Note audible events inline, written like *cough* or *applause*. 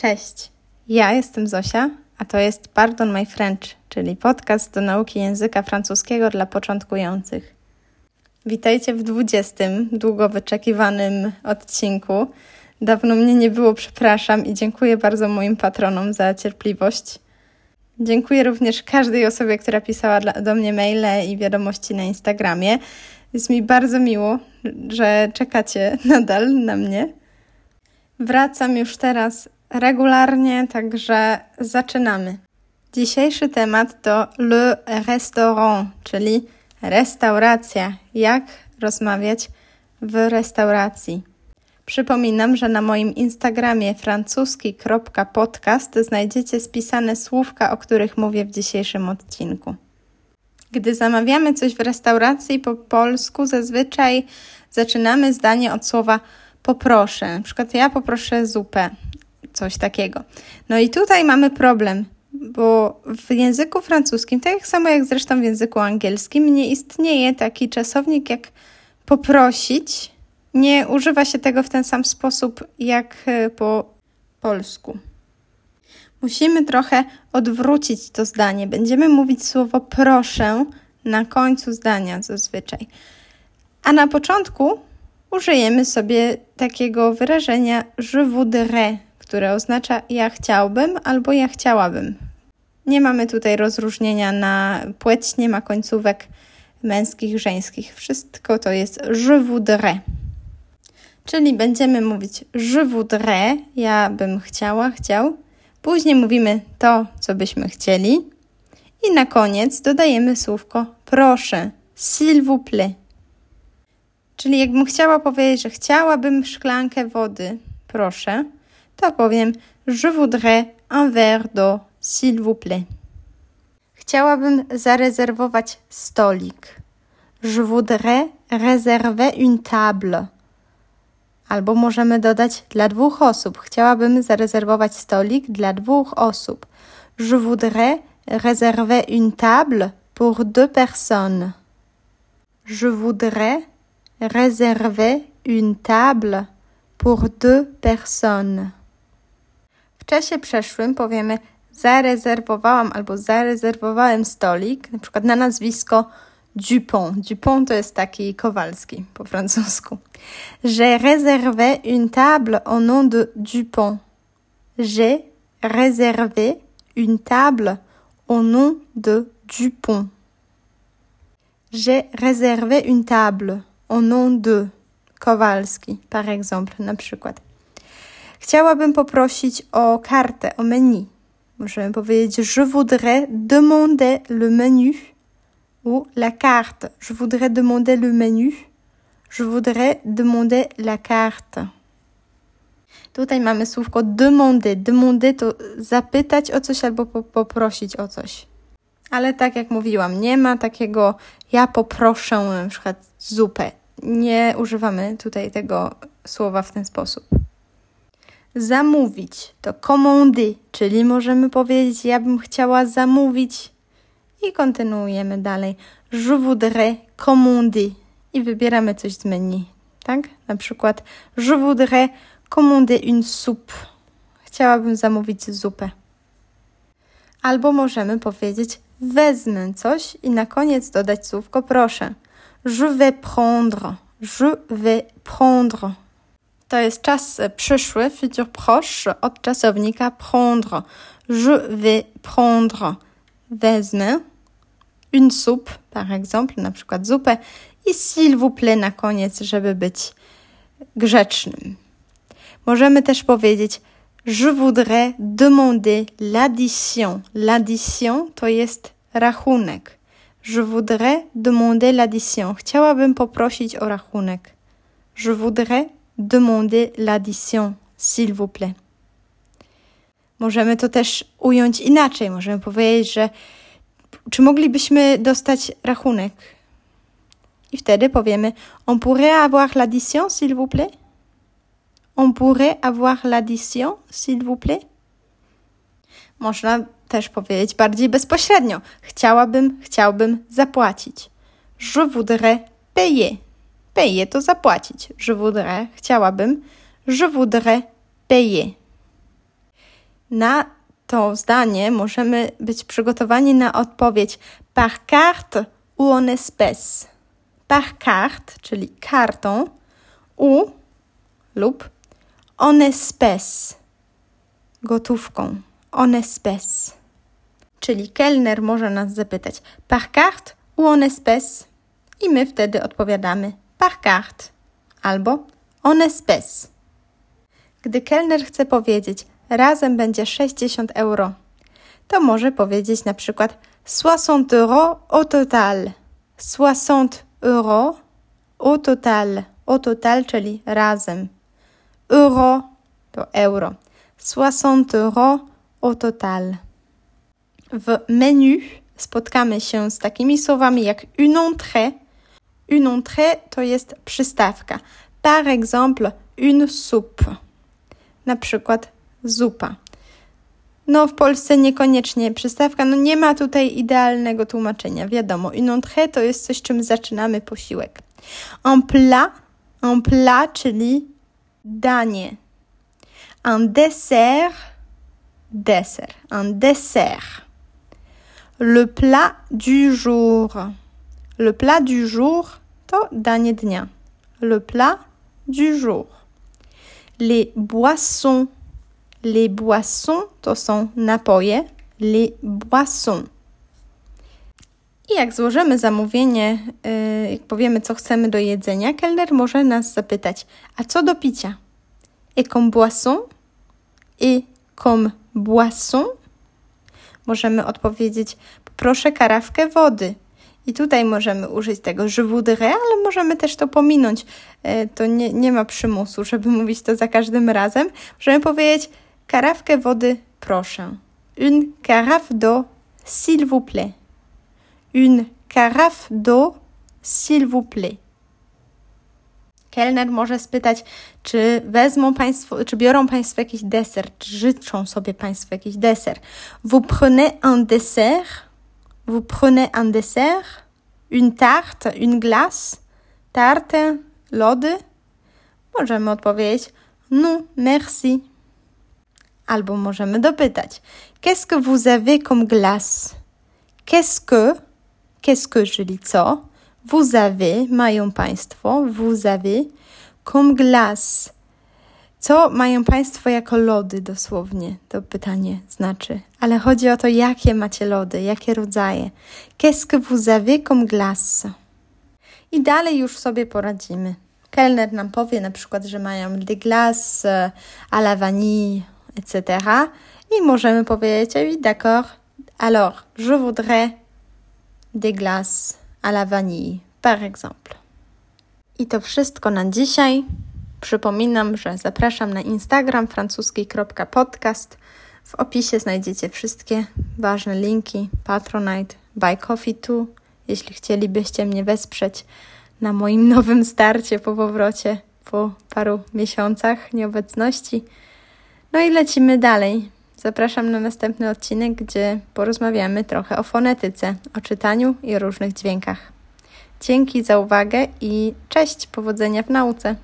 Cześć, ja jestem Zosia, a to jest Pardon My French, czyli podcast do nauki języka francuskiego dla początkujących. Witajcie w 20. długo wyczekiwanym odcinku. Dawno mnie nie było, przepraszam i dziękuję bardzo moim patronom za cierpliwość. Dziękuję również każdej osobie, która pisała do mnie maile i wiadomości na Instagramie. Jest mi bardzo miło, że czekacie nadal na mnie. Wracam już teraz regularnie, także zaczynamy. Dzisiejszy temat to le restaurant, czyli restauracja. Jak rozmawiać w restauracji. Przypominam, że na moim Instagramie francuski.podcast znajdziecie spisane słówka, o których mówię w dzisiejszym odcinku. Gdy zamawiamy coś w restauracji po polsku, zazwyczaj zaczynamy zdanie od słowa poproszę. Na przykład ja poproszę zupę, coś takiego. No i tutaj mamy problem, bo w języku francuskim, tak samo jak zresztą w języku angielskim, nie istnieje taki czasownik jak poprosić. Nie używa się tego w ten sam sposób jak e, po polsku. Musimy trochę odwrócić to zdanie. Będziemy mówić słowo proszę na końcu zdania zazwyczaj. A na początku użyjemy sobie takiego wyrażenia je voudrais, które oznacza ja chciałbym albo ja chciałabym. Nie mamy tutaj rozróżnienia na płeć, nie ma końcówek męskich, żeńskich. Wszystko to jest je voudrais. Czyli będziemy mówić je voudrais, ja bym chciała, chciał. Później mówimy to, co byśmy chcieli. I na koniec dodajemy słówko proszę, s'il vous plaît. Czyli jakbym chciała powiedzieć, że chciałabym szklankę wody, proszę, to powiem Je voudrais un verre d'eau, s'il vous plaît. Chciałabym zarezerwować stolik. Je voudrais réserver une table. Albo możemy dodać dla dwóch osób. Chciałabym zarezerwować stolik dla dwóch osób. Je voudrais réserver une table pour deux personnes. Je voudrais réserver une table pour deux personnes. Czasie przeszłym powiemy zarezerwowałam albo zarezerwowałem stolik, na przykład na nazwisko Dupont. Dupont to jest taki Kowalski po francusku. J'ai réservé une table au nom de Dupont. J'ai réservé une table au nom de Dupont. J'ai réservé une table au nom de Kowalski, par exemple, na przykład. Chciałabym poprosić o kartę, o menu. Możemy powiedzieć Je voudrais demander le menu ou la carte. Je voudrais demander le menu. Je voudrais demander la carte. Tutaj mamy słówko demander. Demander to zapytać o coś albo poprosić o coś. Ale tak jak mówiłam, nie ma takiego ja poproszę na przykład zupę. Nie używamy tutaj tego słowa w ten sposób. Zamówić to commander, czyli możemy powiedzieć ja bym chciała zamówić i kontynuujemy dalej. Je voudrais commander i wybieramy coś z menu, tak? Na przykład je voudrais commander une soupe. Chciałabym zamówić zupę. Albo możemy powiedzieć wezmę coś i na koniec dodać słówko proszę. Je vais prendre. Je vais prendre. To jest czas przyszły, futur proche, od czasownika prendre. Je vais prendre. Wezmę une soupe, par exemple, na przykład zupę i s'il vous plaît na koniec, żeby być grzecznym. Możemy też powiedzieć Je voudrais demander l'addition. L'addition to jest rachunek. Je voudrais demander l'addition. Chciałabym poprosić o rachunek. Je voudrais demander l'addition, s'il vous plaît. Możemy to też ująć inaczej. Możemy powiedzieć, że czy moglibyśmy dostać rachunek? I wtedy powiemy On pourrait avoir l'addition, s'il vous plaît? On pourrait avoir l'addition, s'il vous plaît? Można też powiedzieć bardziej bezpośrednio. Chciałabym, chciałbym zapłacić. Je voudrais payer. Payer to zapłacić. Je voudrais, chciałabym. Je voudrais payer. na to zdanie możemy być przygotowani na odpowiedź par carte ou en espèce. Par carte, czyli kartą, u lub en espèce, gotówką, en espèce. Czyli kelner może nas zapytać par carte ou en espèce i my wtedy odpowiadamy par carte albo en espèce. Gdy kelner chce powiedzieć razem będzie 60 euro, to może powiedzieć na przykład 60 euro au total. 60 euro au total. Au total, czyli razem. Euro to euro. 60 euro au total. W menu spotkamy się z takimi słowami jak une entrée. Une entrée to jest przystawka. Par exemple, une soupe. Na przykład zupa. No, w Polsce niekoniecznie przystawka. No, nie ma tutaj idealnego tłumaczenia. Wiadomo, une entrée to jest coś, czym zaczynamy posiłek. Un plat, un plat, czyli danie. Un dessert, dessert, un dessert. Le plat du jour. Le plat du jour to danie dnia. Le plat du jour. Les boissons Les boissons to są napoje. Les boissons. I jak złożymy zamówienie, yy, jak powiemy, co chcemy do jedzenia, kelner może nas zapytać, a co do picia? Et comme boisson? Et comme boisson? Możemy odpowiedzieć, proszę karawkę wody. I tutaj możemy użyć tego je voudrais, ale możemy też to pominąć. Yy, to nie, nie ma przymusu, żeby mówić to za każdym razem. Możemy powiedzieć, Karawkę wody, proszę. Une carafe d'eau, s'il vous plaît. Une carafe d'eau, s'il vous plaît. Kelner może spytać, czy wezmą Państwo, czy biorą Państwo jakiś deser, czy życzą sobie Państwo jakiś deser. Vous prenez un dessert? Vous prenez un dessert? Une tarte, une glace? Tarte, lody? Możemy odpowiedzieć, non, merci. Albo możemy dopytać: Qu'est-ce que vous avez comme glace? Qu'est-ce que, qu'est-ce que, czyli co? Vous avez, mają Państwo, vous avez, comme glace. Co mają Państwo jako lody dosłownie? To pytanie znaczy. Ale chodzi o to, jakie macie lody, jakie rodzaje. Qu'est-ce que vous avez comme glace? I dalej już sobie poradzimy. Kelner nam powie na przykład, że mają des glaces à la vanille, etc. I możemy powiedzieć, oui, d'accord, alors je voudrais des glaces à la vanille, par exemple. I to wszystko na dzisiaj. Przypominam, że zapraszam na Instagram francuski.podcast. W opisie znajdziecie wszystkie ważne linki Patronite, Buy Coffee Too, jeśli chcielibyście mnie wesprzeć na moim *laughs* nowym starcie po powrocie po paru miesiącach nieobecności. No i lecimy dalej. Zapraszam na następny odcinek, gdzie porozmawiamy trochę o fonetyce, o czytaniu i o różnych dźwiękach. Dzięki za uwagę i cześć, powodzenia w nauce.